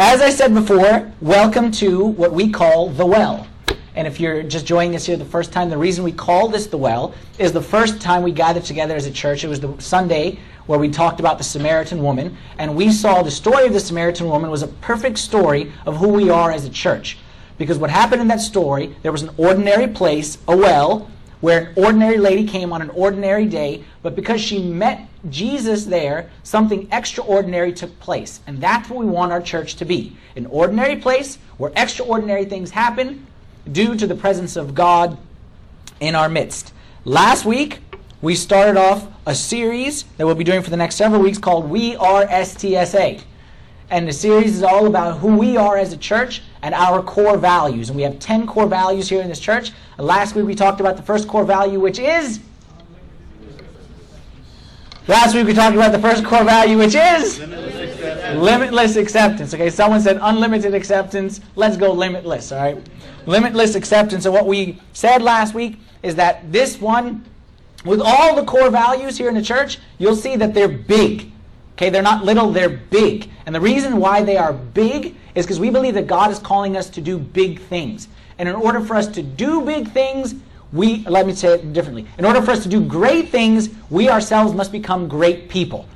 As I said before, welcome to what we call the well. And if you're just joining us here the first time, the reason we call this the well is the first time we gathered together as a church. It was the Sunday where we talked about the Samaritan woman, and we saw the story of the Samaritan woman was a perfect story of who we are as a church. Because what happened in that story, there was an ordinary place, a well, where an ordinary lady came on an ordinary day, but because she met Jesus there, something extraordinary took place. And that's what we want our church to be an ordinary place where extraordinary things happen due to the presence of God in our midst. Last week, we started off a series that we'll be doing for the next several weeks called We Are STSA. And the series is all about who we are as a church and our core values. And we have 10 core values here in this church. Last week we talked about the first core value, which is. Last week we talked about the first core value, which is. Limitless acceptance. Limitless acceptance. Okay, someone said unlimited acceptance. Let's go limitless, all right? Limitless acceptance. So, what we said last week is that this one, with all the core values here in the church, you'll see that they're big. Okay, they're not little, they're big. And the reason why they are big is because we believe that God is calling us to do big things. And in order for us to do big things, we, let me say it differently. In order for us to do great things, we ourselves must become great people.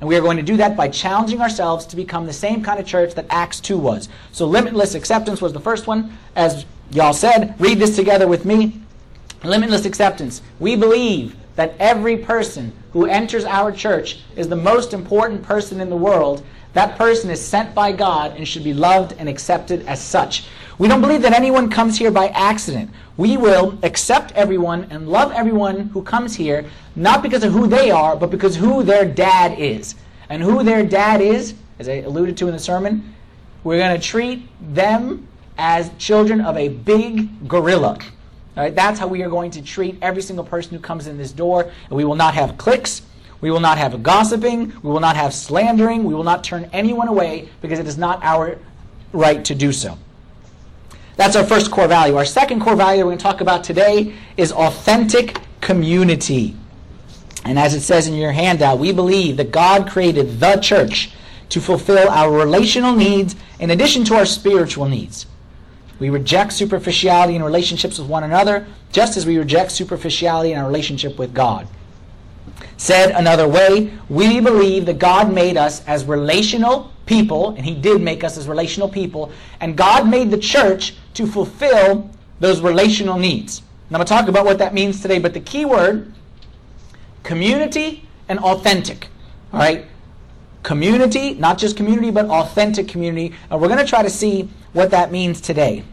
And we are going to do that by challenging ourselves to become the same kind of church that Acts 2 was. So, limitless acceptance was the first one. As y'all said, read this together with me. Limitless acceptance. We believe that every person who enters our church is the most important person in the world, that person is sent by God and should be loved and accepted as such. We don't believe that anyone comes here by accident. We will accept everyone and love everyone who comes here, not because of who they are, but because who their dad is. And who their dad is, as I alluded to in the sermon, we're going to treat them as children of a big gorilla. Right, that's how we are going to treat every single person who comes in this door. And we will not have cliques. We will not have gossiping. We will not have slandering. We will not turn anyone away because it is not our right to do so. That's our first core value. Our second core value we're going to talk about today is authentic community. And as it says in your handout, we believe that God created the church to fulfill our relational needs in addition to our spiritual needs. We reject superficiality in relationships with one another, just as we reject superficiality in our relationship with God. Said another way, we believe that God made us as relational people, and He did make us as relational people, and God made the church to fulfill those relational needs. And I'm going to talk about what that means today, but the key word community and authentic. All right? Community, not just community, but authentic community. And we're going to try to see what that means today.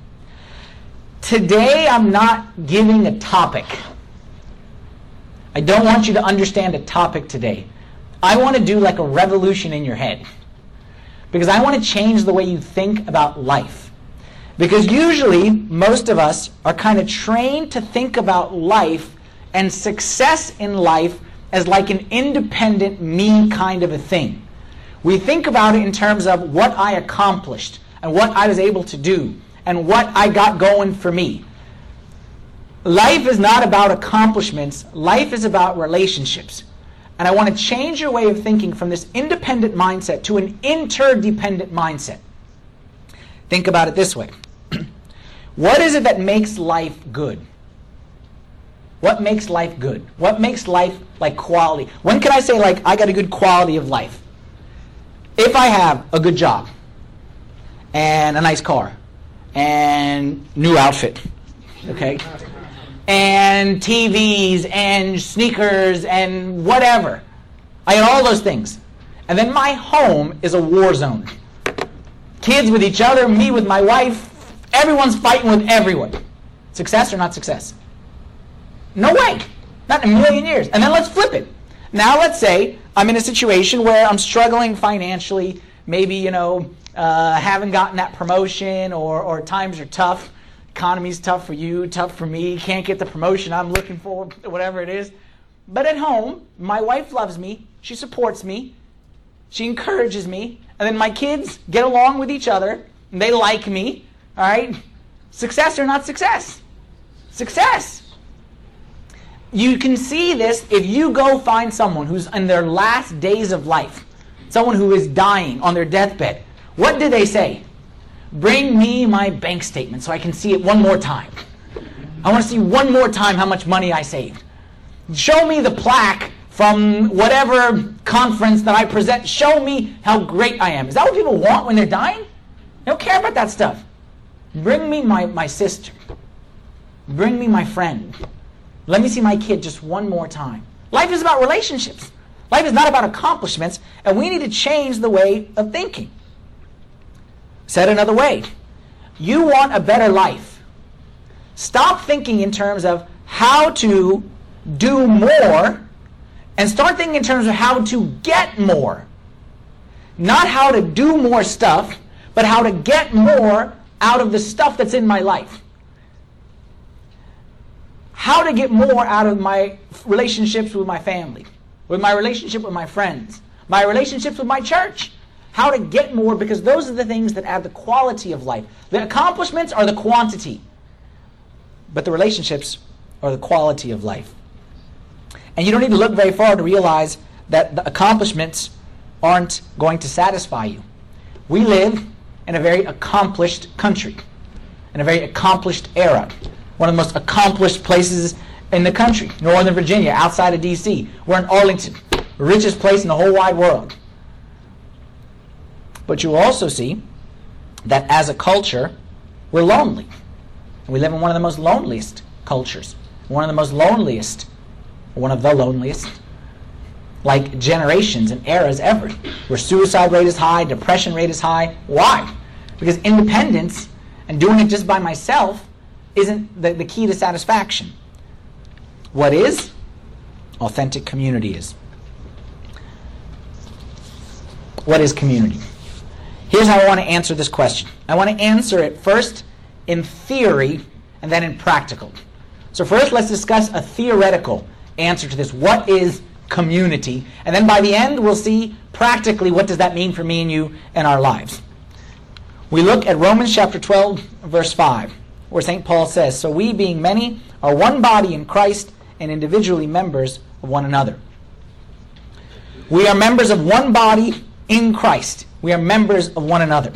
Today, I'm not giving a topic. I don't want you to understand a topic today. I want to do like a revolution in your head. Because I want to change the way you think about life. Because usually, most of us are kind of trained to think about life and success in life as like an independent, me kind of a thing. We think about it in terms of what I accomplished and what I was able to do and what I got going for me. Life is not about accomplishments, life is about relationships. And I want to change your way of thinking from this independent mindset to an interdependent mindset. Think about it this way What is it that makes life good? What makes life good? What makes life like quality? When can I say, like, I got a good quality of life? If I have a good job and a nice car and new outfit, okay? And TVs and sneakers and whatever. I had all those things. And then my home is a war zone. Kids with each other, me with my wife, everyone's fighting with everyone. Success or not success? No way. Not in a million years. And then let's flip it. Now let's say I'm in a situation where I'm struggling financially, maybe, you know, uh, haven't gotten that promotion or, or times are tough. Economy's tough for you, tough for me, can't get the promotion I'm looking for, whatever it is. But at home, my wife loves me, she supports me, she encourages me, and then my kids get along with each other, and they like me, all right? Success or not success? Success. You can see this if you go find someone who's in their last days of life, someone who is dying on their deathbed. What do they say? Bring me my bank statement so I can see it one more time. I want to see one more time how much money I saved. Show me the plaque from whatever conference that I present. Show me how great I am. Is that what people want when they're dying? They don't care about that stuff. Bring me my, my sister. Bring me my friend. Let me see my kid just one more time. Life is about relationships. Life is not about accomplishments, and we need to change the way of thinking. Said another way, you want a better life. Stop thinking in terms of how to do more and start thinking in terms of how to get more. Not how to do more stuff, but how to get more out of the stuff that's in my life. How to get more out of my relationships with my family, with my relationship with my friends, my relationships with my church. How to get more because those are the things that add the quality of life. The accomplishments are the quantity, but the relationships are the quality of life. And you don't need to look very far to realize that the accomplishments aren't going to satisfy you. We live in a very accomplished country, in a very accomplished era, one of the most accomplished places in the country, Northern Virginia, outside of D.C. We're in Arlington, richest place in the whole wide world. But you also see that as a culture, we're lonely. We live in one of the most loneliest cultures, one of the most loneliest, one of the loneliest, like generations and eras ever, where suicide rate is high, depression rate is high. Why? Because independence and doing it just by myself isn't the, the key to satisfaction. What is? Authentic community is. What is community? Here's how I want to answer this question. I want to answer it first in theory and then in practical. So, first, let's discuss a theoretical answer to this. What is community? And then by the end, we'll see practically what does that mean for me and you and our lives. We look at Romans chapter 12, verse 5, where St. Paul says, So we, being many, are one body in Christ and individually members of one another. We are members of one body in Christ. We are members of one another.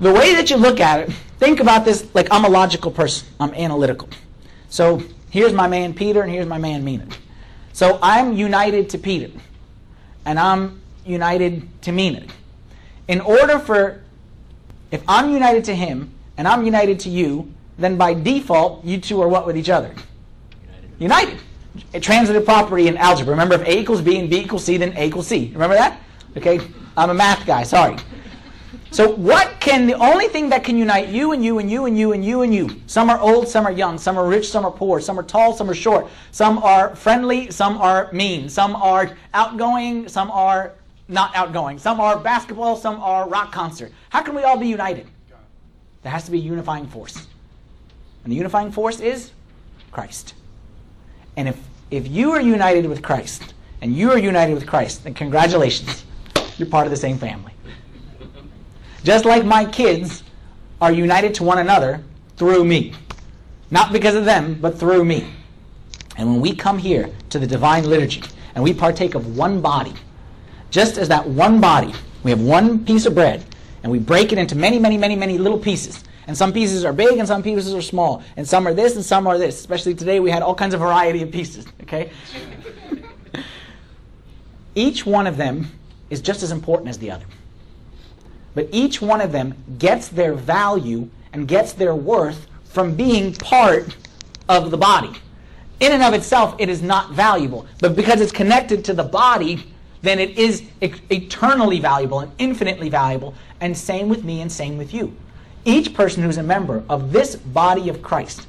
The way that you look at it, think about this like I'm a logical person, I'm analytical. So here's my man Peter, and here's my man Mina. So I'm united to Peter, and I'm united to Mina. In order for, if I'm united to him, and I'm united to you, then by default, you two are what with each other? United. United. A transitive property in algebra. Remember, if A equals B and B equals C, then A equals C. Remember that? Okay? I'm a math guy, sorry. So what can the only thing that can unite you and you and you and you and you and you? Some are old, some are young, some are rich, some are poor, some are tall, some are short, some are friendly, some are mean, some are outgoing, some are not outgoing, some are basketball, some are rock concert. How can we all be united? There has to be a unifying force. And the unifying force is Christ. And if if you are united with Christ and you are united with Christ, then congratulations. You're part of the same family. Just like my kids are united to one another through me. Not because of them, but through me. And when we come here to the divine liturgy and we partake of one body, just as that one body, we have one piece of bread and we break it into many, many, many, many little pieces. And some pieces are big and some pieces are small. And some are this and some are this. Especially today, we had all kinds of variety of pieces. Okay? Each one of them is just as important as the other. But each one of them gets their value and gets their worth from being part of the body. In and of itself, it is not valuable. But because it's connected to the body, then it is eternally valuable and infinitely valuable. And same with me and same with you. Each person who's a member of this body of Christ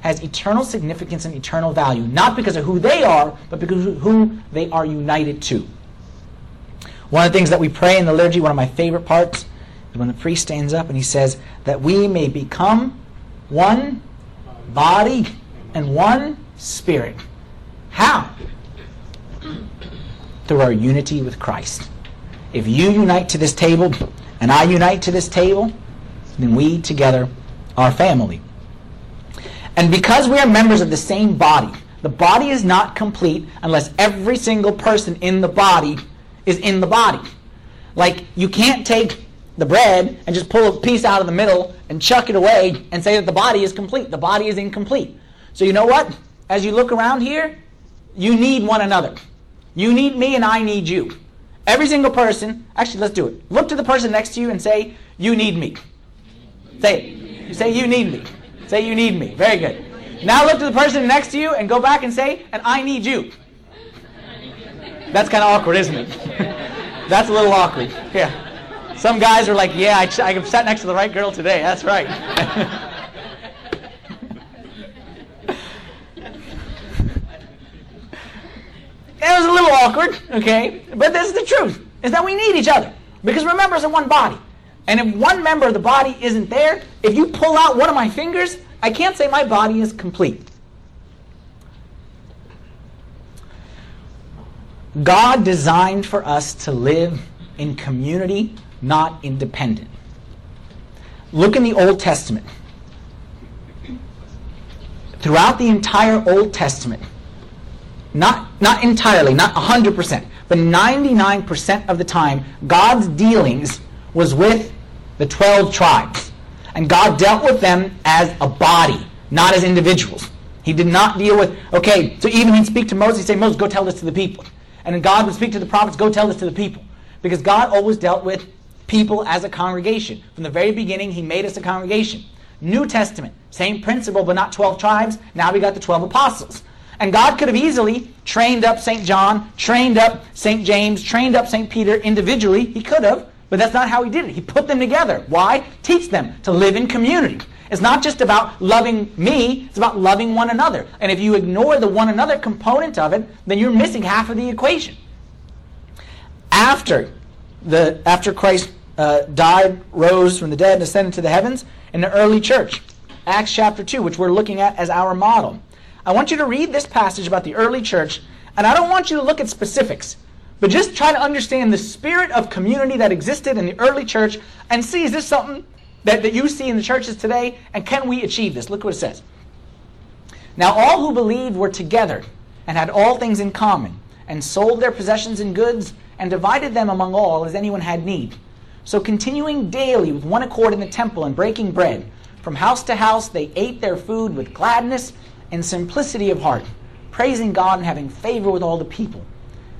has eternal significance and eternal value, not because of who they are, but because of who they are united to. One of the things that we pray in the liturgy, one of my favorite parts, is when the priest stands up and he says that we may become one body and one spirit. How? Through our unity with Christ. If you unite to this table and I unite to this table, then we together are family. And because we are members of the same body, the body is not complete unless every single person in the body is in the body. Like, you can't take the bread and just pull a piece out of the middle and chuck it away and say that the body is complete. The body is incomplete. So, you know what? As you look around here, you need one another. You need me and I need you. Every single person, actually, let's do it. Look to the person next to you and say, You need me. Say it. You say, You need me. Say, You need me. Very good. Now look to the person next to you and go back and say, And I need you. That's kind of awkward, isn't it? That's a little awkward. Yeah. Some guys are like, Yeah, I, ch- I sat next to the right girl today. That's right. It was a little awkward, okay? But this is the truth, is that we need each other. Because we're members of one body. And if one member of the body isn't there, if you pull out one of my fingers, I can't say my body is complete. God designed for us to live in community, not independent. Look in the Old Testament. Throughout the entire Old Testament, not, not entirely, not 100%, but 99% of the time, God's dealings was with the 12 tribes. And God dealt with them as a body, not as individuals. He did not deal with, okay, so even he'd speak to Moses, he'd say, Moses, go tell this to the people. And God would speak to the prophets, go tell this to the people. Because God always dealt with people as a congregation. From the very beginning, he made us a congregation. New Testament, same principle, but not 12 tribes. Now we got the 12 apostles. And God could have easily trained up St. John, trained up St. James, trained up St. Peter individually. He could have, but that's not how he did it. He put them together. Why? Teach them to live in community. It's not just about loving me, it's about loving one another. And if you ignore the one another component of it, then you're missing half of the equation. After, the, after Christ uh, died, rose from the dead, and ascended to the heavens, in the early church, Acts chapter 2, which we're looking at as our model. I want you to read this passage about the early church, and I don't want you to look at specifics, but just try to understand the spirit of community that existed in the early church and see is this something that, that you see in the churches today, and can we achieve this? Look what it says. Now, all who believed were together and had all things in common, and sold their possessions and goods, and divided them among all as anyone had need. So, continuing daily with one accord in the temple and breaking bread, from house to house they ate their food with gladness and simplicity of heart, praising God and having favor with all the people.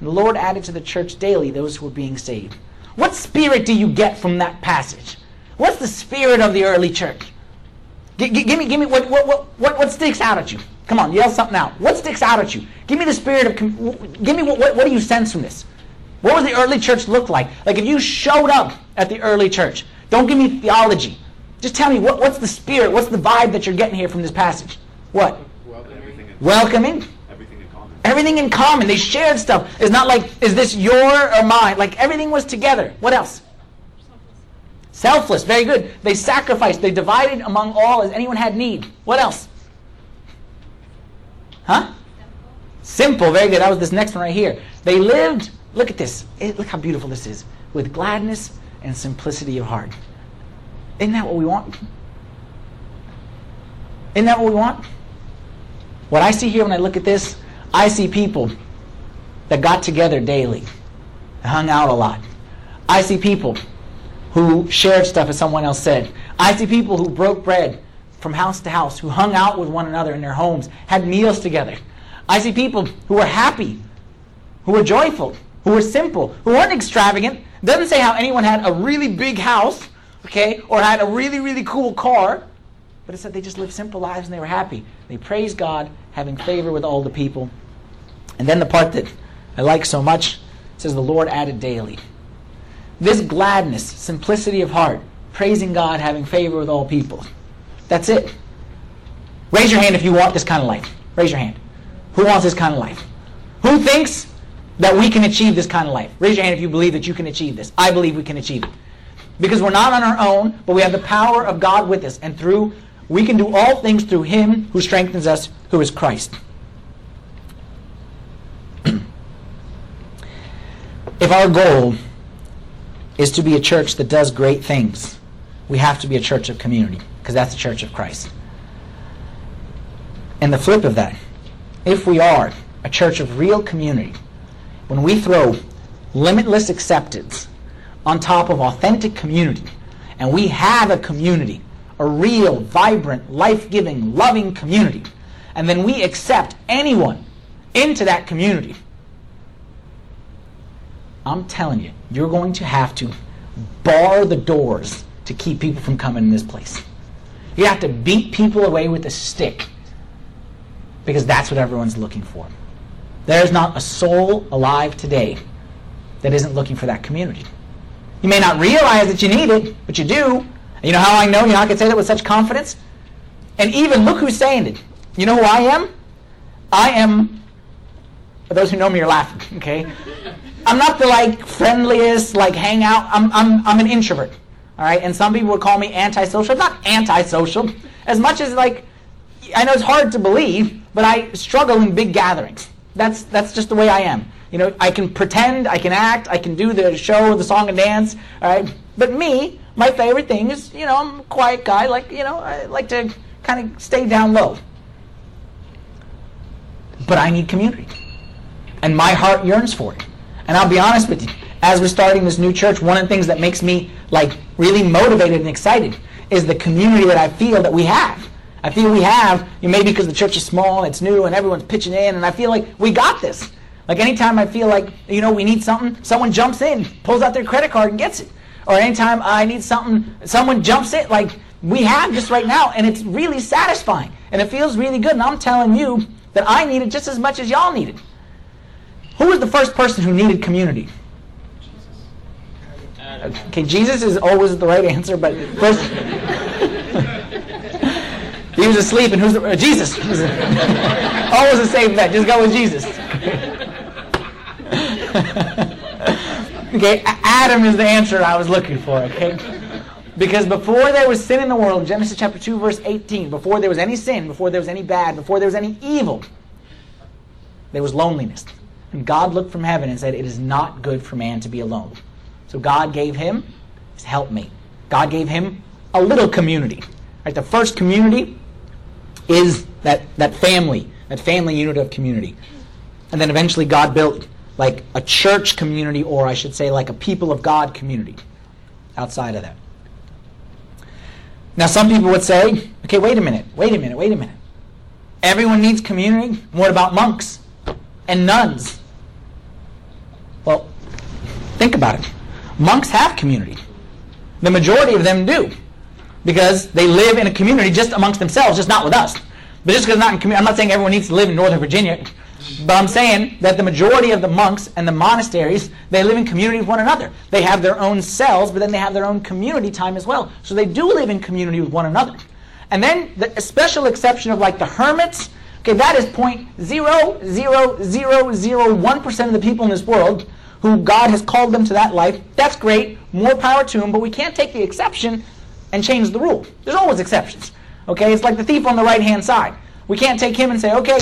And the Lord added to the church daily those who were being saved. What spirit do you get from that passage? What's the spirit of the early church? G- g- give me, give me what, what, what, what sticks out at you? Come on, yell something out. What sticks out at you? Give me the spirit of. Give me what, what, what do you sense from this? What does the early church look like? Like if you showed up at the early church, don't give me theology. Just tell me what, what's the spirit, what's the vibe that you're getting here from this passage? What? Welcoming. Everything in common. Everything in common. They shared stuff. It's not like, is this your or mine? Like everything was together. What else? Selfless. Very good. They sacrificed. They divided among all as anyone had need. What else? Huh? Simple. Very good. That was this next one right here. They lived, look at this. Eh, Look how beautiful this is. With gladness and simplicity of heart. Isn't that what we want? Isn't that what we want? What I see here when I look at this, I see people that got together daily, hung out a lot. I see people who shared stuff, as someone else said. I see people who broke bread from house to house, who hung out with one another in their homes, had meals together. I see people who were happy, who were joyful, who were simple, who weren't extravagant. Doesn't say how anyone had a really big house, okay, or had a really, really cool car. But it said they just lived simple lives and they were happy. They praised God, having favor with all the people. And then the part that I like so much says the Lord added daily. This gladness, simplicity of heart, praising God, having favor with all people. That's it. Raise your hand if you want this kind of life. Raise your hand. Who wants this kind of life? Who thinks that we can achieve this kind of life? Raise your hand if you believe that you can achieve this. I believe we can achieve it. Because we're not on our own, but we have the power of God with us. And through we can do all things through him who strengthens us, who is Christ. if our goal is to be a church that does great things, we have to be a church of community, because that's the church of Christ. And the flip of that, if we are a church of real community, when we throw limitless acceptance, on top of authentic community, and we have a community, a real, vibrant, life giving, loving community, and then we accept anyone into that community, I'm telling you, you're going to have to bar the doors to keep people from coming in this place. You have to beat people away with a stick because that's what everyone's looking for. There is not a soul alive today that isn't looking for that community. You may not realize that you need it, but you do. You know how I know? You know I can say that with such confidence? And even look who's saying it. You know who I am? I am, for those who know me are laughing, okay? I'm not the like friendliest, like hang out. I'm, I'm, I'm an introvert. All right, and some people would call me antisocial. I'm not antisocial. As much as like, I know it's hard to believe, but I struggle in big gatherings. That's that's just the way I am. You know, I can pretend, I can act, I can do the show, the song and dance. All right, but me, my favorite thing is, you know, I'm a quiet guy. Like, you know, I like to kind of stay down low. But I need community, and my heart yearns for it. And I'll be honest with you, as we're starting this new church, one of the things that makes me like really motivated and excited is the community that I feel that we have. I feel we have, maybe because the church is small, it's new, and everyone's pitching in, and I feel like we got this. Like anytime I feel like, you know, we need something, someone jumps in, pulls out their credit card and gets it. Or anytime I need something, someone jumps in, like we have just right now, and it's really satisfying. And it feels really good. And I'm telling you that I need it just as much as y'all need it. Who was the first person who needed community? Jesus. Okay, Jesus is always the right answer, but first he was asleep, and who's the, uh, Jesus? always the same bet. Just go with Jesus. okay, Adam is the answer I was looking for. Okay, because before there was sin in the world, Genesis chapter two, verse eighteen, before there was any sin, before there was any bad, before there was any evil, there was loneliness. And God looked from heaven and said, It is not good for man to be alone. So God gave him his helpmate. God gave him a little community. Right? The first community is that, that family, that family unit of community. And then eventually God built like a church community, or I should say like a people of God community outside of that. Now some people would say, okay, wait a minute, wait a minute, wait a minute. Everyone needs community. What about monks and nuns? Well, think about it. Monks have community. The majority of them do. Because they live in a community just amongst themselves, just not with us. But just because not in community, I'm not saying everyone needs to live in Northern Virginia. But I'm saying that the majority of the monks and the monasteries, they live in community with one another. They have their own cells, but then they have their own community time as well. So they do live in community with one another. And then the special exception of like the hermits, okay, that is point zero zero zero zero one percent of the people in this world who God has called them to that life. That's great. More power to them. But we can't take the exception and change the rule. There's always exceptions. Okay, it's like the thief on the right hand side. We can't take him and say, okay,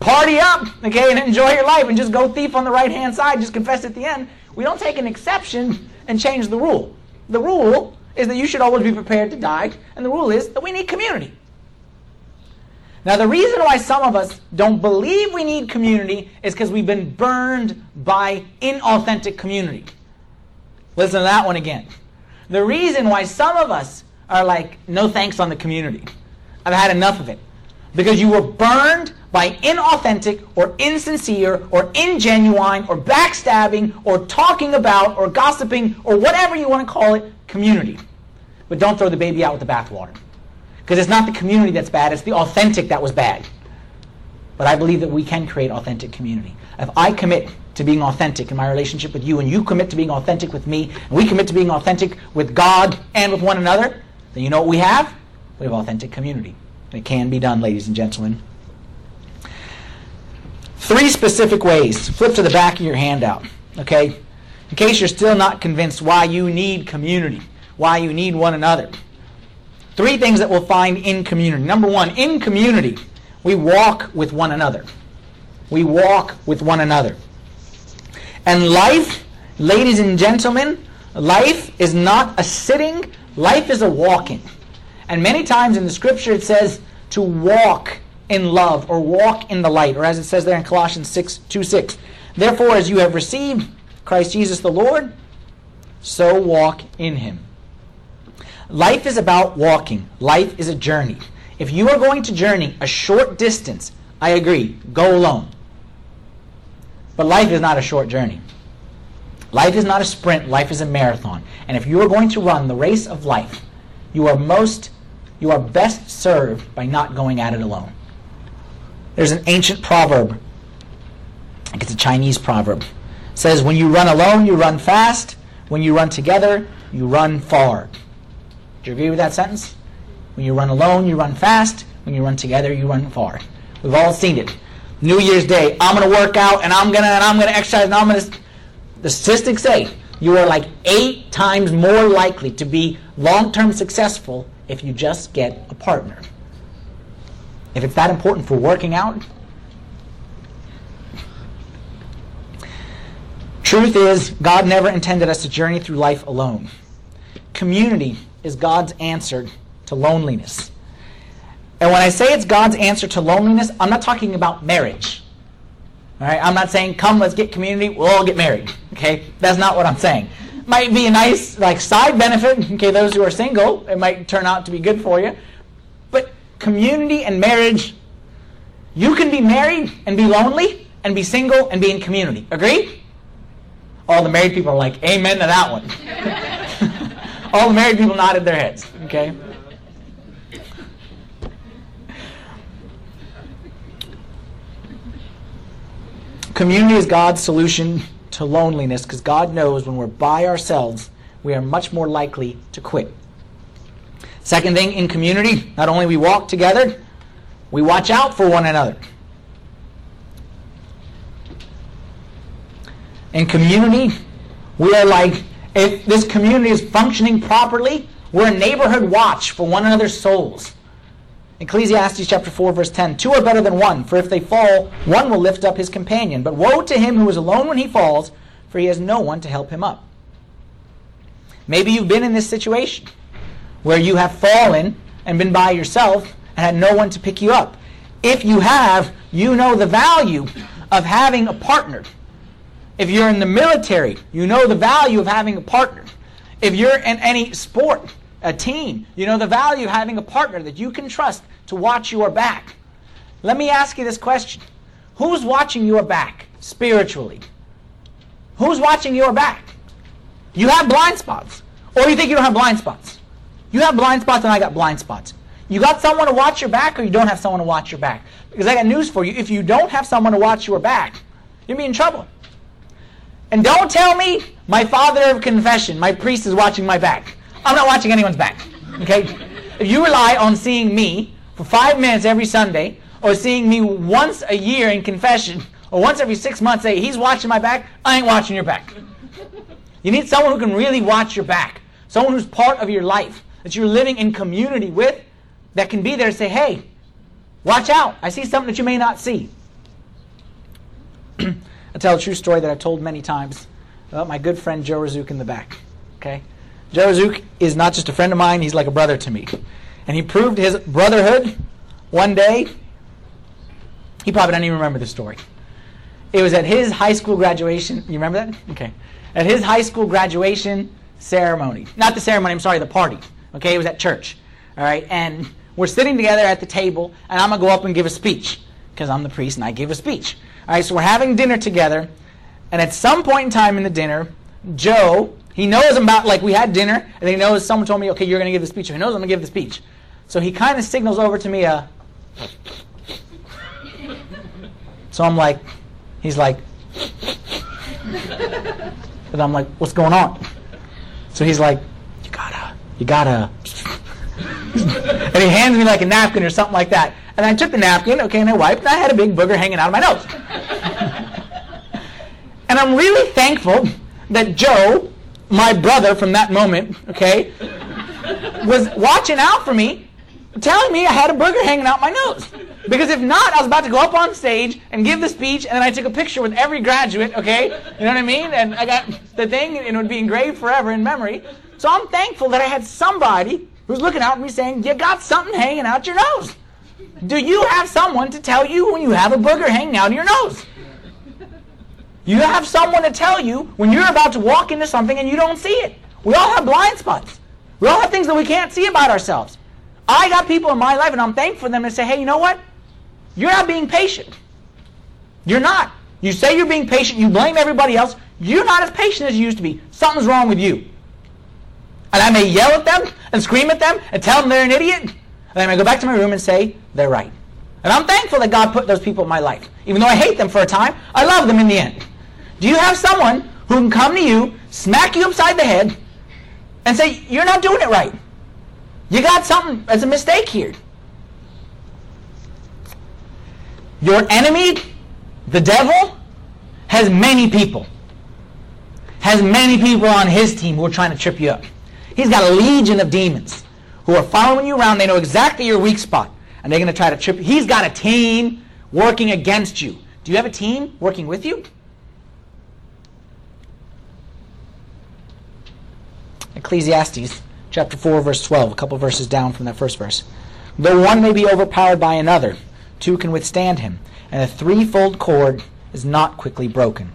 party up, okay, and enjoy your life and just go thief on the right hand side, just confess at the end. We don't take an exception and change the rule. The rule is that you should always be prepared to die, and the rule is that we need community. Now, the reason why some of us don't believe we need community is because we've been burned by inauthentic community. Listen to that one again. The reason why some of us are like, no thanks on the community. I've had enough of it. Because you were burned by inauthentic or insincere or ingenuine or backstabbing or talking about or gossiping or whatever you want to call it community. But don't throw the baby out with the bathwater. Because it's not the community that's bad, it's the authentic that was bad. But I believe that we can create authentic community. If I commit to being authentic in my relationship with you, and you commit to being authentic with me, and we commit to being authentic with God and with one another, then you know what we have? We have authentic community. it can be done, ladies and gentlemen. Three specific ways. Flip to the back of your handout, okay? In case you're still not convinced why you need community, why you need one another. Three things that we'll find in community. Number one, in community, we walk with one another. We walk with one another. And life, ladies and gentlemen, life is not a sitting, life is a walking. And many times in the scripture it says to walk in love or walk in the light, or as it says there in Colossians 6 2 6. Therefore, as you have received Christ Jesus the Lord, so walk in him. Life is about walking. Life is a journey. If you are going to journey a short distance, I agree, go alone. But life is not a short journey. Life is not a sprint, life is a marathon. And if you are going to run the race of life, you are most you are best served by not going at it alone. There's an ancient proverb. I think it's a Chinese proverb. It says when you run alone, you run fast. When you run together, you run far. Do you agree with that sentence? When you run alone, you run fast. When you run together, you run far. We've all seen it. New Year's Day, I'm going to work out and I'm going to and I'm to exercise and I'm to the statistics say you are like 8 times more likely to be long-term successful if you just get a partner. If it's that important for working out, Truth is, God never intended us to journey through life alone. Community is God's answer to loneliness. And when I say it's God's answer to loneliness, I'm not talking about marriage. All right? I'm not saying, come, let's get community, we'll all get married. Okay? That's not what I'm saying. Might be a nice like side benefit, okay, those who are single, it might turn out to be good for you. But community and marriage, you can be married and be lonely and be single and be in community. Agree? All the married people are like, amen to that one. All the married people nodded their heads. Okay? Community is God's solution to loneliness because God knows when we're by ourselves, we are much more likely to quit. Second thing in community, not only we walk together, we watch out for one another. In community, we are like, if this community is functioning properly, we're a neighborhood watch for one another's souls. Ecclesiastes chapter 4, verse 10 Two are better than one, for if they fall, one will lift up his companion. But woe to him who is alone when he falls, for he has no one to help him up. Maybe you've been in this situation where you have fallen and been by yourself and had no one to pick you up. If you have, you know the value of having a partner. If you're in the military, you know the value of having a partner. If you're in any sport, a team. You know the value of having a partner that you can trust to watch your back. Let me ask you this question Who's watching your back spiritually? Who's watching your back? You have blind spots. Or you think you don't have blind spots. You have blind spots and I got blind spots. You got someone to watch your back or you don't have someone to watch your back? Because I got news for you. If you don't have someone to watch your back, you'll be in trouble. And don't tell me my father of confession, my priest is watching my back. I'm not watching anyone's back. Okay? If you rely on seeing me for five minutes every Sunday, or seeing me once a year in confession, or once every six months, say, he's watching my back, I ain't watching your back. You need someone who can really watch your back. Someone who's part of your life, that you're living in community with, that can be there and say, hey, watch out. I see something that you may not see. I'll tell a true story that I've told many times about my good friend Joe Razook in the back. Okay? Joe Razook is not just a friend of mine, he's like a brother to me. And he proved his brotherhood one day. He probably doesn't even remember the story. It was at his high school graduation. You remember that? Okay. At his high school graduation ceremony. Not the ceremony, I'm sorry, the party. Okay, it was at church. All right, and we're sitting together at the table, and I'm going to go up and give a speech because I'm the priest and I give a speech. All right, so we're having dinner together, and at some point in time in the dinner, Joe he knows about, like, we had dinner, and he knows someone told me, okay, you're going to give the speech. he knows I'm going to give the speech. So he kind of signals over to me, uh, so I'm like, he's like, and I'm like, what's going on? So he's like, you gotta, you gotta. And he hands me like a napkin or something like that. And I took the napkin, okay, and I wiped, and I had a big booger hanging out of my nose. and I'm really thankful that Joe my brother from that moment, okay, was watching out for me, telling me I had a booger hanging out my nose. Because if not, I was about to go up on stage and give the speech, and then I took a picture with every graduate, okay? You know what I mean? And I got the thing, and it would be engraved forever in memory. So I'm thankful that I had somebody who's looking out at me saying, You got something hanging out your nose. Do you have someone to tell you when you have a booger hanging out your nose? You have someone to tell you when you're about to walk into something and you don't see it. We all have blind spots. We all have things that we can't see about ourselves. I got people in my life, and I'm thankful for them to say, hey, you know what? You're not being patient. You're not. You say you're being patient, you blame everybody else. You're not as patient as you used to be. Something's wrong with you. And I may yell at them and scream at them and tell them they're an idiot. And then I go back to my room and say, they're right. And I'm thankful that God put those people in my life. Even though I hate them for a time, I love them in the end. Do you have someone who can come to you, smack you upside the head, and say, you're not doing it right? You got something as a mistake here. Your enemy, the devil, has many people. Has many people on his team who are trying to trip you up. He's got a legion of demons who are following you around. They know exactly your weak spot. And they're going to try to trip you. He's got a team working against you. Do you have a team working with you? Ecclesiastes chapter 4, verse 12, a couple verses down from that first verse. Though one may be overpowered by another, two can withstand him, and a threefold cord is not quickly broken.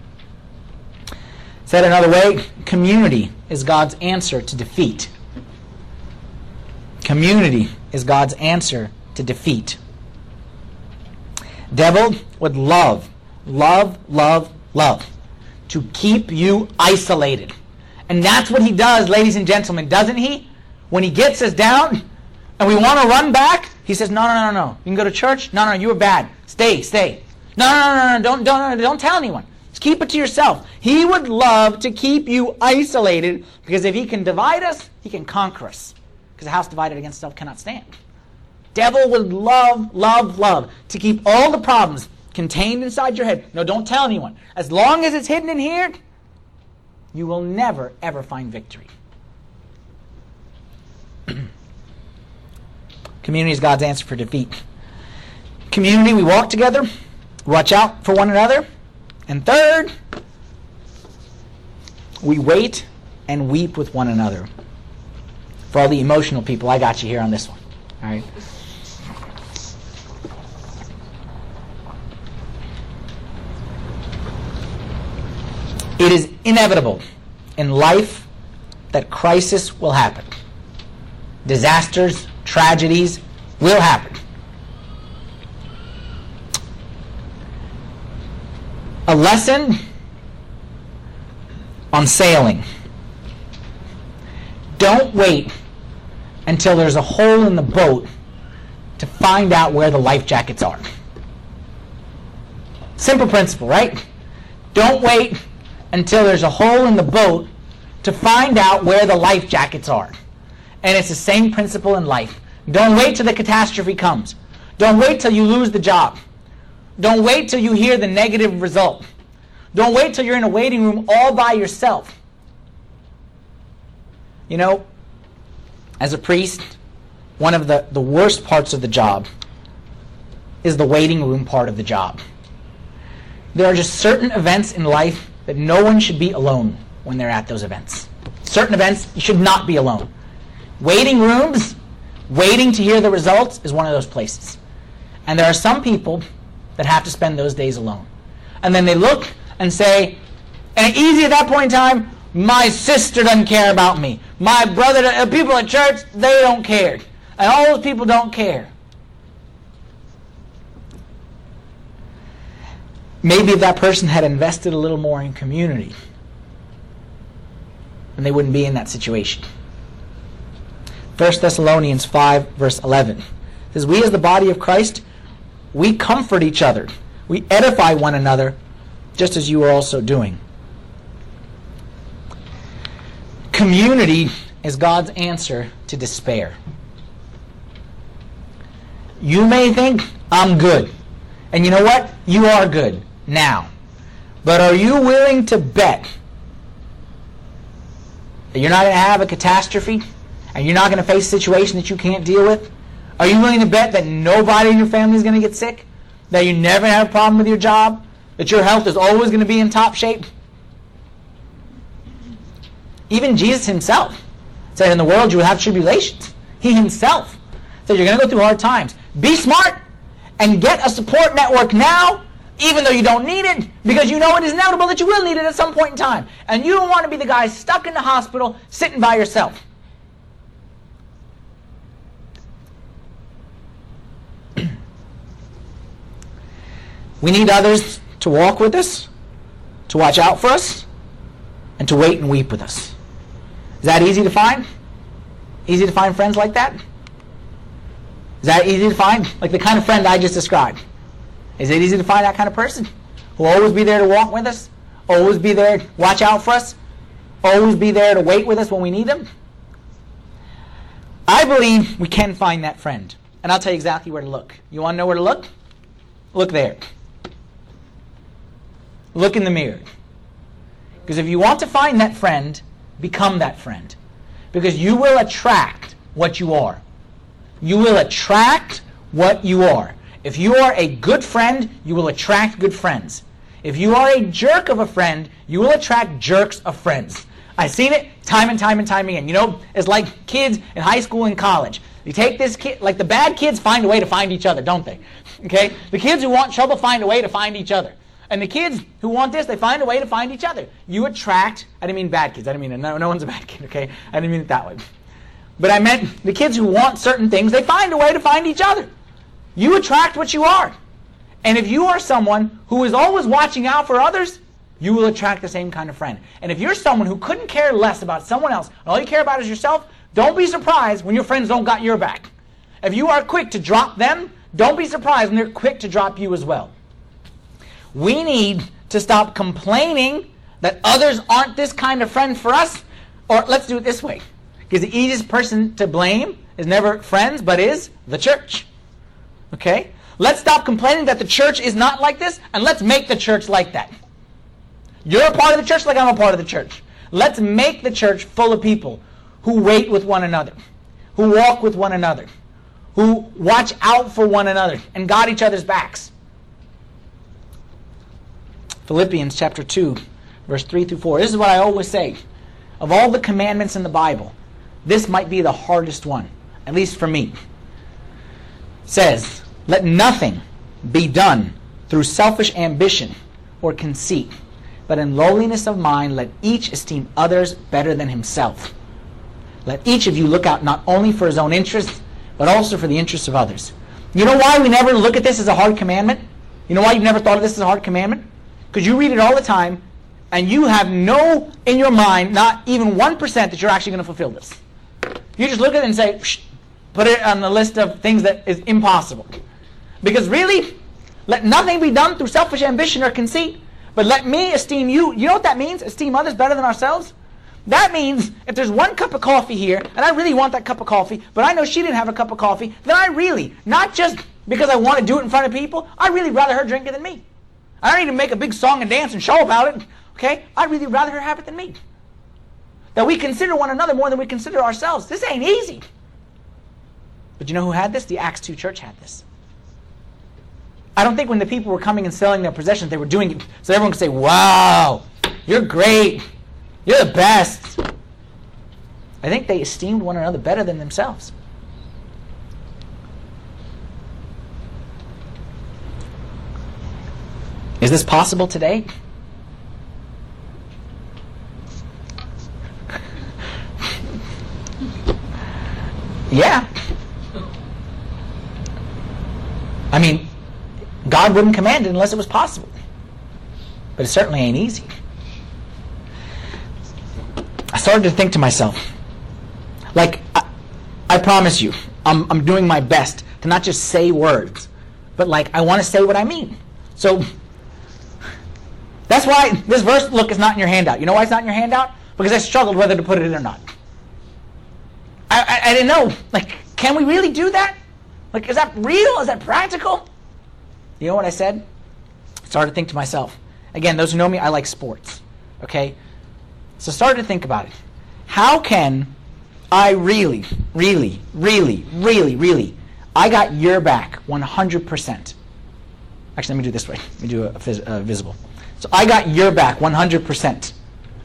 Said another way, community is God's answer to defeat. Community is God's answer to defeat. Devil would love, love, love, love to keep you isolated. And that's what he does, ladies and gentlemen, doesn't he? When he gets us down and we want to run back, he says, no, no, no, no. You can go to church? No, no, you were bad. Stay, stay. No, no, no, no, don't, don't, don't tell anyone. Keep it to yourself. He would love to keep you isolated because if he can divide us, he can conquer us. Because a house divided against itself cannot stand. Devil would love, love, love to keep all the problems contained inside your head. No, don't tell anyone. As long as it's hidden in here, you will never, ever find victory. Community is God's answer for defeat. Community, we walk together, watch out for one another. And third, we wait and weep with one another. For all the emotional people, I got you here on this one. All right. It is inevitable in life that crisis will happen. Disasters, tragedies will happen. A lesson on sailing. Don't wait until there's a hole in the boat to find out where the life jackets are. Simple principle, right? Don't wait until there's a hole in the boat to find out where the life jackets are. And it's the same principle in life. Don't wait till the catastrophe comes. Don't wait till you lose the job. Don't wait till you hear the negative result. Don't wait till you're in a waiting room all by yourself. You know, as a priest, one of the, the worst parts of the job is the waiting room part of the job. There are just certain events in life that no one should be alone when they're at those events. Certain events, you should not be alone. Waiting rooms, waiting to hear the results is one of those places. And there are some people that have to spend those days alone. And then they look and say, and easy at that point in time, my sister doesn't care about me. My brother, people at church, they don't care. And all those people don't care. Maybe if that person had invested a little more in community, then they wouldn't be in that situation. 1 Thessalonians 5, verse 11 says, We as the body of Christ, we comfort each other. We edify one another, just as you are also doing. Community is God's answer to despair. You may think, I'm good. And you know what? You are good now. But are you willing to bet that you're not going to have a catastrophe and you're not going to face a situation that you can't deal with? Are you willing to bet that nobody in your family is going to get sick? That you never have a problem with your job? That your health is always going to be in top shape? Even Jesus himself said, In the world you will have tribulations. He himself said, You're going to go through hard times. Be smart and get a support network now even though you don't need it, because you know it is inevitable that you will need it at some point in time. And you don't want to be the guy stuck in the hospital sitting by yourself. We need others to walk with us, to watch out for us, and to wait and weep with us. Is that easy to find? Easy to find friends like that? Is that easy to find? Like the kind of friend I just described. Is it easy to find that kind of person? Who will always be there to walk with us? Always be there to watch out for us? Always be there to wait with us when we need them? I believe we can find that friend. And I'll tell you exactly where to look. You want to know where to look? Look there. Look in the mirror. Because if you want to find that friend, become that friend. Because you will attract what you are. You will attract what you are. If you are a good friend, you will attract good friends. If you are a jerk of a friend, you will attract jerks of friends. I've seen it time and time and time again. You know, it's like kids in high school and college. You take this kid, like the bad kids find a way to find each other, don't they? Okay? The kids who want trouble find a way to find each other. And the kids who want this, they find a way to find each other. You attract, I didn't mean bad kids. I didn't mean, no, no one's a bad kid, okay? I didn't mean it that way. But I meant the kids who want certain things, they find a way to find each other. You attract what you are. And if you are someone who is always watching out for others, you will attract the same kind of friend. And if you're someone who couldn't care less about someone else, and all you care about is yourself, don't be surprised when your friends don't got your back. If you are quick to drop them, don't be surprised when they're quick to drop you as well. We need to stop complaining that others aren't this kind of friend for us. Or let's do it this way. Because the easiest person to blame is never friends, but is the church. Okay? Let's stop complaining that the church is not like this, and let's make the church like that. You're a part of the church like I'm a part of the church. Let's make the church full of people who wait with one another, who walk with one another, who watch out for one another and got each other's backs. Philippians chapter 2, verse 3 through 4. This is what I always say. Of all the commandments in the Bible, this might be the hardest one, at least for me. It says, Let nothing be done through selfish ambition or conceit, but in lowliness of mind let each esteem others better than himself. Let each of you look out not only for his own interests, but also for the interests of others. You know why we never look at this as a hard commandment? You know why you've never thought of this as a hard commandment? Because you read it all the time, and you have no, in your mind, not even 1% that you're actually going to fulfill this. You just look at it and say, put it on the list of things that is impossible. Because really, let nothing be done through selfish ambition or conceit, but let me esteem you. You know what that means? Esteem others better than ourselves? That means if there's one cup of coffee here, and I really want that cup of coffee, but I know she didn't have a cup of coffee, then I really, not just because I want to do it in front of people, I really rather her drink it than me. I don't need to make a big song and dance and show about it. Okay? I'd really rather her have it than me. That we consider one another more than we consider ourselves. This ain't easy. But you know who had this? The Acts 2 church had this. I don't think when the people were coming and selling their possessions, they were doing it so everyone could say, Wow, you're great. You're the best. I think they esteemed one another better than themselves. Is this possible today? yeah. I mean, God wouldn't command it unless it was possible. But it certainly ain't easy. I started to think to myself, like, I, I promise you, I'm, I'm doing my best to not just say words, but like, I want to say what I mean. So, that's why this verse, look, is not in your handout. You know why it's not in your handout? Because I struggled whether to put it in or not. I, I, I didn't know. Like, can we really do that? Like, is that real? Is that practical? You know what I said? I started to think to myself. Again, those who know me, I like sports. Okay? So started to think about it. How can I really, really, really, really, really, I got your back 100%. Actually, let me do it this way. Let me do a, a, a visible. So I got your back 100%.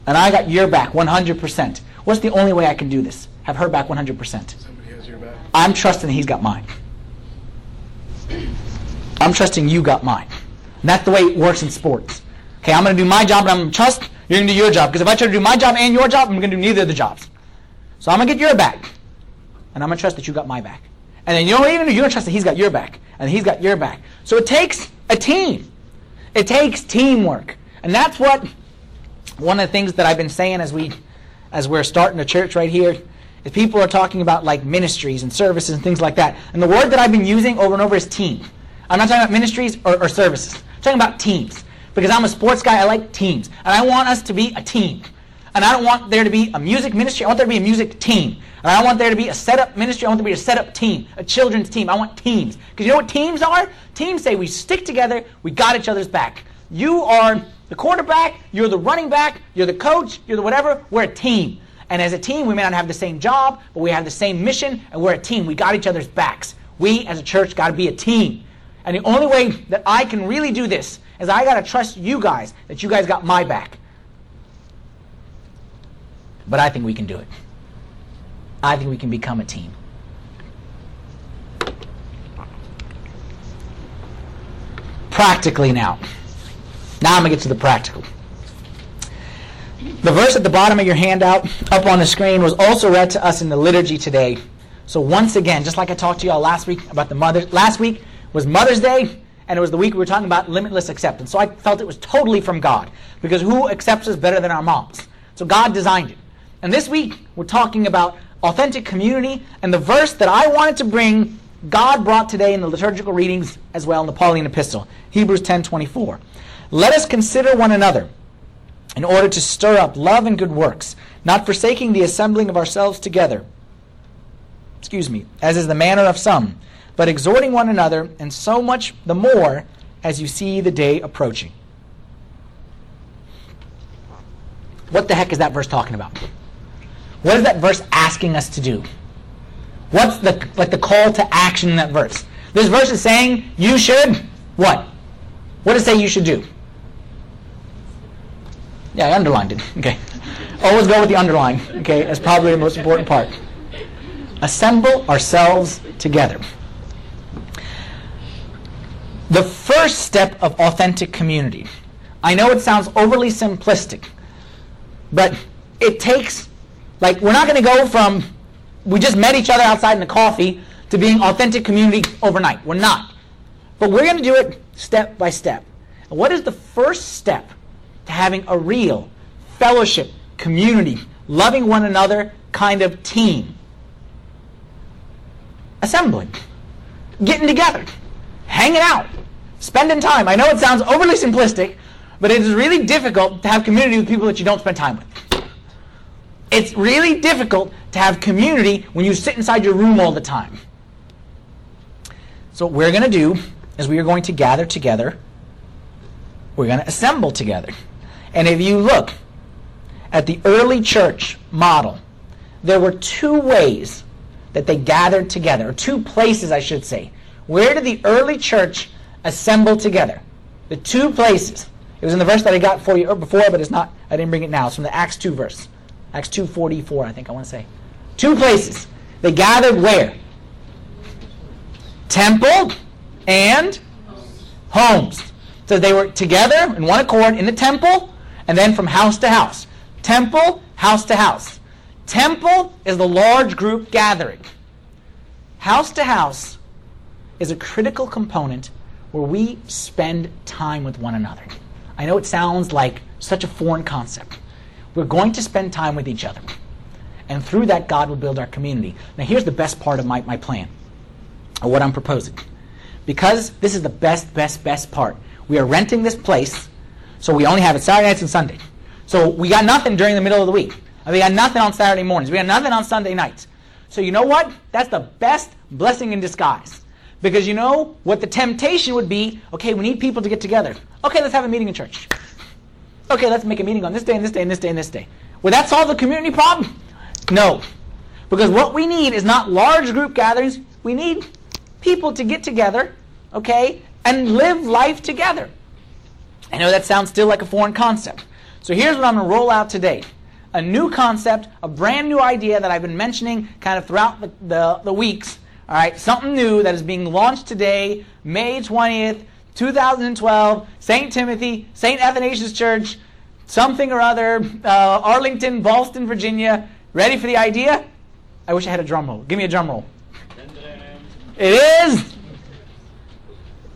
And I got your back 100%. What's the only way I can do this? Have her back 100%. Somebody has your back. I'm trusting he's got mine. I'm trusting you got mine. And that's the way it works in sports. Okay, I'm going to do my job and I'm going to trust you're going to do your job. Because if I try to do my job and your job, I'm going to do neither of the jobs. So I'm going to get your back. And I'm going to trust that you got my back. And then you don't even you're going to trust that he's got your back. And he's got your back. So it takes a team. It takes teamwork. And that's what one of the things that I've been saying as we as we're starting a church right here is people are talking about like ministries and services and things like that. And the word that I've been using over and over is team. I'm not talking about ministries or, or services. I'm talking about teams. Because I'm a sports guy, I like teams. And I want us to be a team. And I don't want there to be a music ministry, I want there to be a music team. And I want there to be a setup ministry, I want there to be a setup team, a children's team. I want teams. Because you know what teams are? Teams say we stick together, we got each other's back. You are the quarterback, you're the running back, you're the coach, you're the whatever. We're a team. And as a team, we may not have the same job, but we have the same mission, and we're a team. We got each other's backs. We, as a church, got to be a team. And the only way that I can really do this is I got to trust you guys that you guys got my back. But I think we can do it. I think we can become a team. Practically now. Now I'm going to get to the practical. The verse at the bottom of your handout up on the screen was also read to us in the liturgy today. So once again, just like I talked to y'all last week about the mothers, last week was Mother's Day, and it was the week we were talking about limitless acceptance. So I felt it was totally from God, because who accepts us better than our moms? So God designed it. And this week we're talking about authentic community, and the verse that I wanted to bring, God brought today in the liturgical readings as well in the Pauline epistle, Hebrews 10:24. Let us consider one another in order to stir up love and good works, not forsaking the assembling of ourselves together. Excuse me, as is the manner of some, but exhorting one another, and so much the more as you see the day approaching. What the heck is that verse talking about? What is that verse asking us to do? What's the like the call to action in that verse? This verse is saying you should what? What does it say you should do? Yeah, I underlined it. Okay. Always go with the underline. Okay, that's probably the most important part. Assemble ourselves together. The first step of authentic community. I know it sounds overly simplistic, but it takes, like, we're not going to go from we just met each other outside in a coffee to being authentic community overnight. We're not. But we're going to do it step by step. And what is the first step to having a real fellowship, community, loving one another kind of team. Assembling, getting together, hanging out, spending time. I know it sounds overly simplistic, but it is really difficult to have community with people that you don't spend time with. It's really difficult to have community when you sit inside your room all the time. So what we're going to do is we are going to gather together. We're going to assemble together. And if you look at the early church model, there were two ways that they gathered together, or two places, I should say. Where did the early church assemble together? The two places. It was in the verse that I got for you before, but it's not. I didn't bring it now. It's from the Acts 2 verse. Acts 2.44, I think I want to say. Two places. They gathered where? Temple and homes. So they were together in one accord in the temple and then from house to house. Temple, house to house. Temple is the large group gathering. House to house is a critical component where we spend time with one another. I know it sounds like such a foreign concept. We're going to spend time with each other. And through that, God will build our community. Now, here's the best part of my, my plan, or what I'm proposing. Because this is the best, best, best part. We are renting this place so we only have it Saturday nights and Sunday. So we got nothing during the middle of the week. We got nothing on Saturday mornings. We got nothing on Sunday nights. So you know what? That's the best blessing in disguise. Because you know what the temptation would be, okay, we need people to get together. Okay, let's have a meeting in church. Okay, let's make a meeting on this day and this day and this day and this day. Will that solve the community problem? No. Because what we need is not large group gatherings. We need people to get together, okay, and live life together. I know that sounds still like a foreign concept. So here's what I'm going to roll out today. A new concept, a brand new idea that I've been mentioning kind of throughout the, the, the weeks. All right, something new that is being launched today, May 20th, 2012, St. Timothy, St. Athanasius Church, something or other, uh, Arlington, Boston, Virginia. Ready for the idea? I wish I had a drum roll. Give me a drum roll. It is.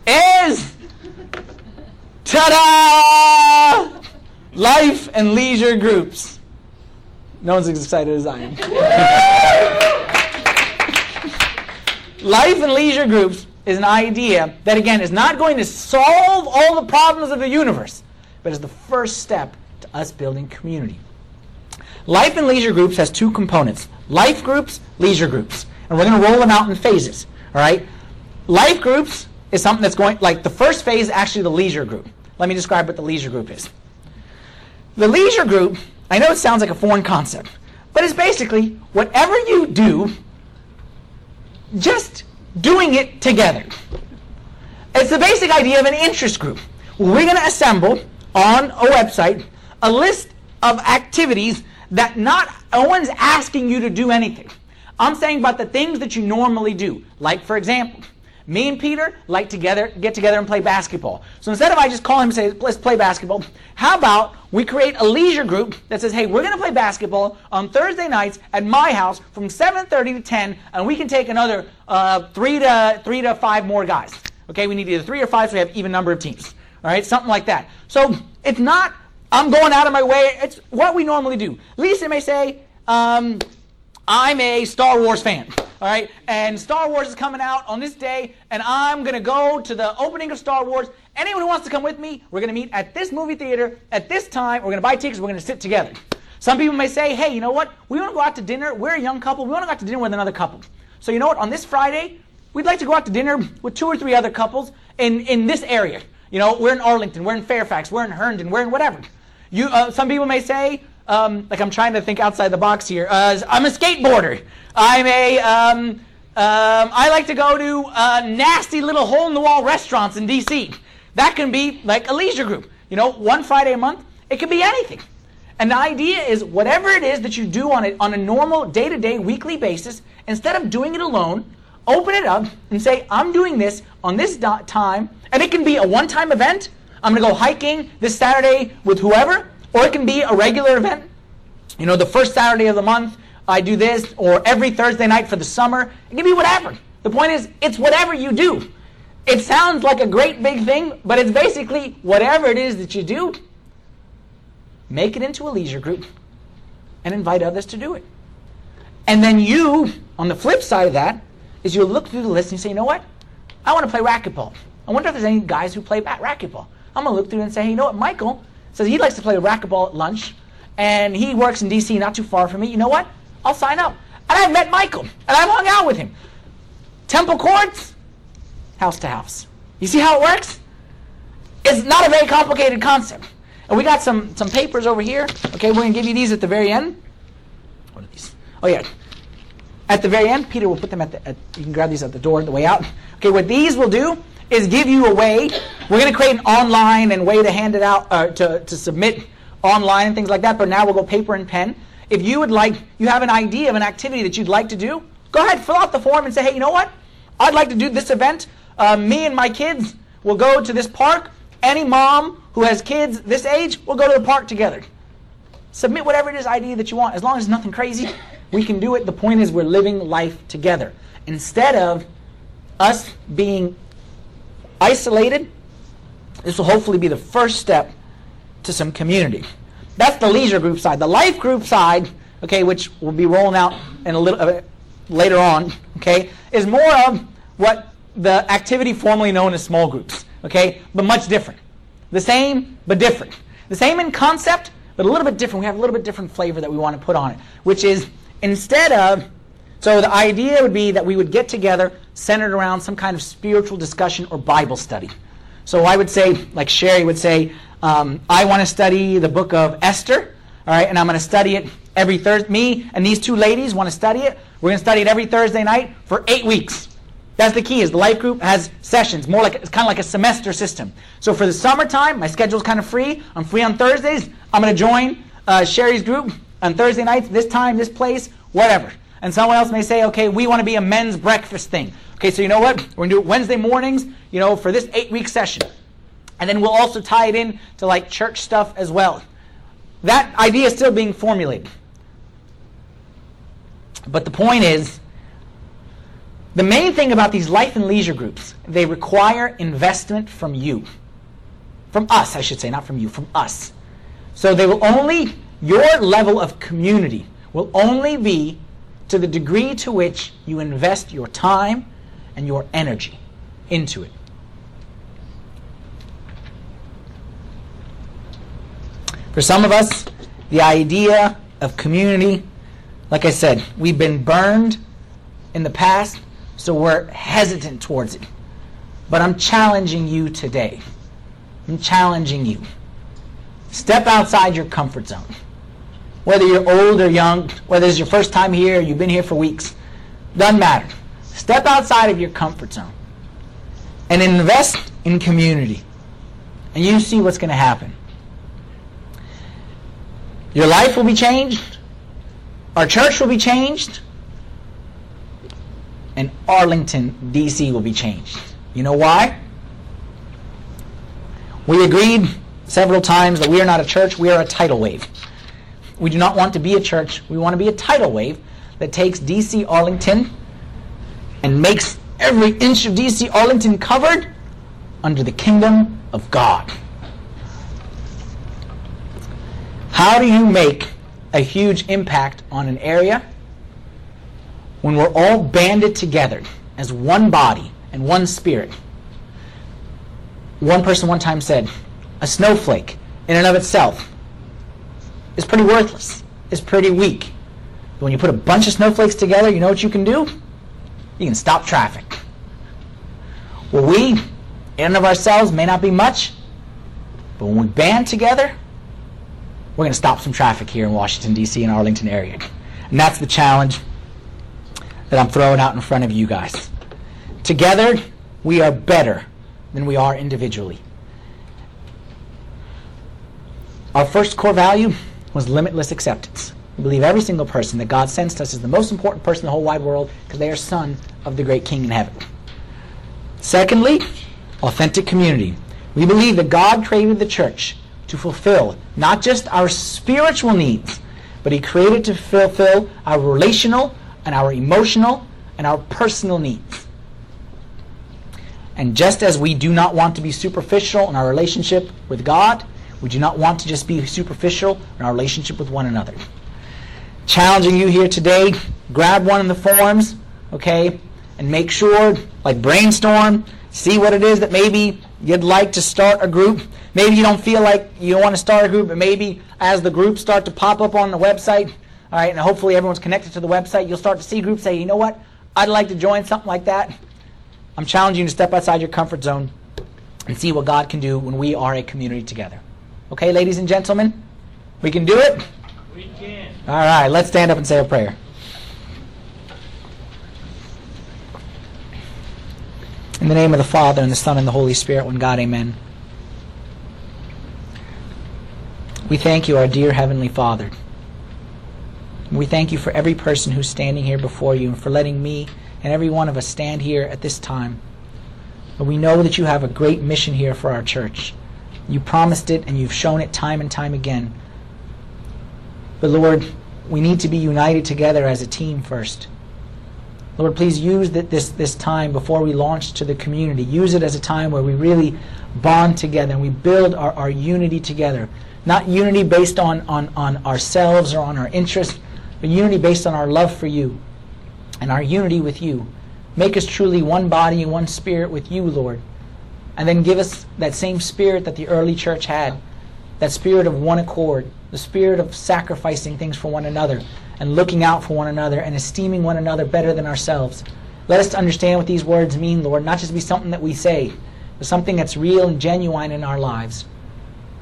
Is. Ta-da! Life and leisure groups. No one's as excited as I am. Life and leisure groups is an idea that, again, is not going to solve all the problems of the universe, but is the first step to us building community. Life and leisure groups has two components life groups, leisure groups. And we're going to roll them out in phases. All right? Life groups is something that's going, like the first phase actually the leisure group. Let me describe what the leisure group is. The leisure group, I know it sounds like a foreign concept, but it's basically whatever you do, just doing it together. It's the basic idea of an interest group. We're going to assemble on a website a list of activities that not no one's asking you to do anything. I'm saying about the things that you normally do. Like for example, me and Peter like together get together and play basketball. So instead of I just call him and say, let's play basketball, how about we create a leisure group that says, hey, we're going to play basketball on Thursday nights at my house from 7.30 to 10, and we can take another uh, three, to, three to five more guys. Okay, we need either three or five so we have even number of teams. All right, something like that. So it's not, I'm going out of my way. It's what we normally do. Lisa may say, um, I'm a Star Wars fan. All right, and Star Wars is coming out on this day, and I'm going to go to the opening of Star Wars. Anyone who wants to come with me, we're going to meet at this movie theater at this time. We're going to buy tickets. We're going to sit together. Some people may say, hey, you know what? We want to go out to dinner. We're a young couple. We want to go out to dinner with another couple. So you know what? On this Friday, we'd like to go out to dinner with two or three other couples in, in this area. You know, we're in Arlington, we're in Fairfax, we're in Herndon, we're in whatever. You, uh, some people may say, um, like I'm trying to think outside the box here. Uh, I'm a skateboarder. I'm a, um, um, I like to go to uh, nasty little hole in the wall restaurants in DC. That can be like a leisure group. You know, one Friday a month, it can be anything. And the idea is whatever it is that you do on it on a normal day to day, weekly basis, instead of doing it alone, open it up and say, I'm doing this on this time. And it can be a one time event. I'm going to go hiking this Saturday with whoever, or it can be a regular event. You know, the first Saturday of the month, I do this, or every Thursday night for the summer. It can be whatever. The point is, it's whatever you do. It sounds like a great big thing, but it's basically whatever it is that you do, make it into a leisure group and invite others to do it. And then you, on the flip side of that, is you look through the list and you say, you know what? I want to play racquetball. I wonder if there's any guys who play racquetball. I'm going to look through and say, hey, you know what? Michael says he likes to play racquetball at lunch, and he works in D.C. not too far from me. You know what? I'll sign up. And I've met Michael, and I've hung out with him. Temple Courts, house to house. You see how it works? It's not a very complicated concept. And we got some, some papers over here. Okay, we're going to give you these at the very end. What are these? Oh, yeah. At the very end, Peter will put them at the, at, you can grab these at the door the way out. Okay, what these will do is give you a way. We're going to create an online and way to hand it out, uh, to, to submit online and things like that, but now we'll go paper and pen. If you would like, you have an idea of an activity that you'd like to do, go ahead, fill out the form and say, hey, you know what? I'd like to do this event. Uh, me and my kids will go to this park. Any mom who has kids this age will go to the park together. Submit whatever it is idea that you want. As long as nothing crazy, we can do it. The point is we're living life together. Instead of us being isolated, this will hopefully be the first step to some community. That's the leisure group side. The life group side, okay, which will be rolling out in a little uh, later on, okay, is more of what the activity formerly known as small groups, okay, but much different. The same, but different. The same in concept, but a little bit different. We have a little bit different flavor that we want to put on it, which is instead of, so the idea would be that we would get together centered around some kind of spiritual discussion or Bible study. So I would say, like Sherry would say, um, I want to study the book of Esther, all right, and I'm going to study it every Thursday. Me and these two ladies want to study it. We're going to study it every Thursday night for eight weeks. That's the key. Is the life group has sessions, more like it's kind of like a semester system. So for the summertime, my schedule's kind of free. I'm free on Thursdays. I'm going to join uh, Sherry's group on Thursday nights, this time, this place, whatever. And someone else may say, okay, we want to be a men's breakfast thing. Okay, so you know what? We're going to do it Wednesday mornings, you know, for this eight week session. And then we'll also tie it in to like church stuff as well. That idea is still being formulated. But the point is, the main thing about these life and leisure groups, they require investment from you. From us, I should say, not from you, from us. So they will only, your level of community will only be to the degree to which you invest your time and your energy into it. For some of us, the idea of community, like I said, we've been burned in the past, so we're hesitant towards it. But I'm challenging you today. I'm challenging you. Step outside your comfort zone. Whether you're old or young, whether it's your first time here, you've been here for weeks, doesn't matter. Step outside of your comfort zone and invest in community. And you see what's going to happen. Your life will be changed. Our church will be changed. And Arlington, D.C. will be changed. You know why? We agreed several times that we are not a church, we are a tidal wave. We do not want to be a church, we want to be a tidal wave that takes D.C. Arlington and makes every inch of D.C. Arlington covered under the kingdom of God. How do you make a huge impact on an area when we're all banded together as one body and one spirit? One person one time said, a snowflake in and of itself is pretty worthless, is pretty weak. But when you put a bunch of snowflakes together, you know what you can do? You can stop traffic. Well, we, in and of ourselves, may not be much, but when we band together, we're going to stop some traffic here in Washington, D.C. and Arlington area. And that's the challenge that I'm throwing out in front of you guys. Together, we are better than we are individually. Our first core value was limitless acceptance. We believe every single person that God sends to us is the most important person in the whole wide world because they are son of the great King in heaven. Secondly, authentic community. We believe that God created the church to fulfill not just our spiritual needs, but He created to fulfill our relational and our emotional and our personal needs. And just as we do not want to be superficial in our relationship with God, we do not want to just be superficial in our relationship with one another. Challenging you here today, grab one of the forms, okay, and make sure, like brainstorm, see what it is that maybe you'd like to start a group. Maybe you don't feel like you want to start a group, but maybe as the groups start to pop up on the website, all right, and hopefully everyone's connected to the website, you'll start to see groups say, you know what, I'd like to join something like that. I'm challenging you to step outside your comfort zone and see what God can do when we are a community together. Okay, ladies and gentlemen? We can do it? We can. All right, let's stand up and say a prayer. In the name of the Father, and the Son, and the Holy Spirit, one God, amen. We thank you, our dear Heavenly Father. We thank you for every person who's standing here before you and for letting me and every one of us stand here at this time. But we know that you have a great mission here for our church. You promised it and you've shown it time and time again. But Lord, we need to be united together as a team first. Lord, please use this, this time before we launch to the community. Use it as a time where we really bond together and we build our, our unity together. Not unity based on, on, on ourselves or on our interests, but unity based on our love for you and our unity with you. Make us truly one body and one spirit with you, Lord. And then give us that same spirit that the early church had that spirit of one accord, the spirit of sacrificing things for one another and looking out for one another and esteeming one another better than ourselves. Let us understand what these words mean, Lord, not just be something that we say, but something that's real and genuine in our lives.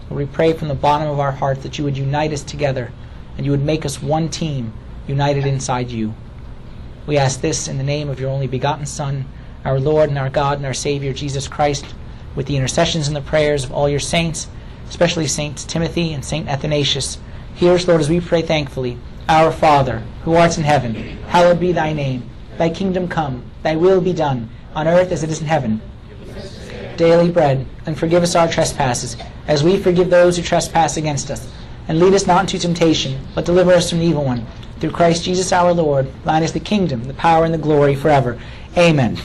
Lord, we pray from the bottom of our hearts that you would unite us together and you would make us one team united inside you. We ask this in the name of your only begotten Son, our Lord and our God and our Savior, Jesus Christ, with the intercessions and the prayers of all your saints, especially Saints Timothy and Saint Athanasius. Hear us, Lord, as we pray thankfully. Our Father, who art in heaven, hallowed be thy name. Thy kingdom come, thy will be done, on earth as it is in heaven. Daily bread, and forgive us our trespasses, as we forgive those who trespass against us. And lead us not into temptation, but deliver us from the evil one. Through Christ Jesus our Lord, thine is the kingdom, the power, and the glory forever. Amen.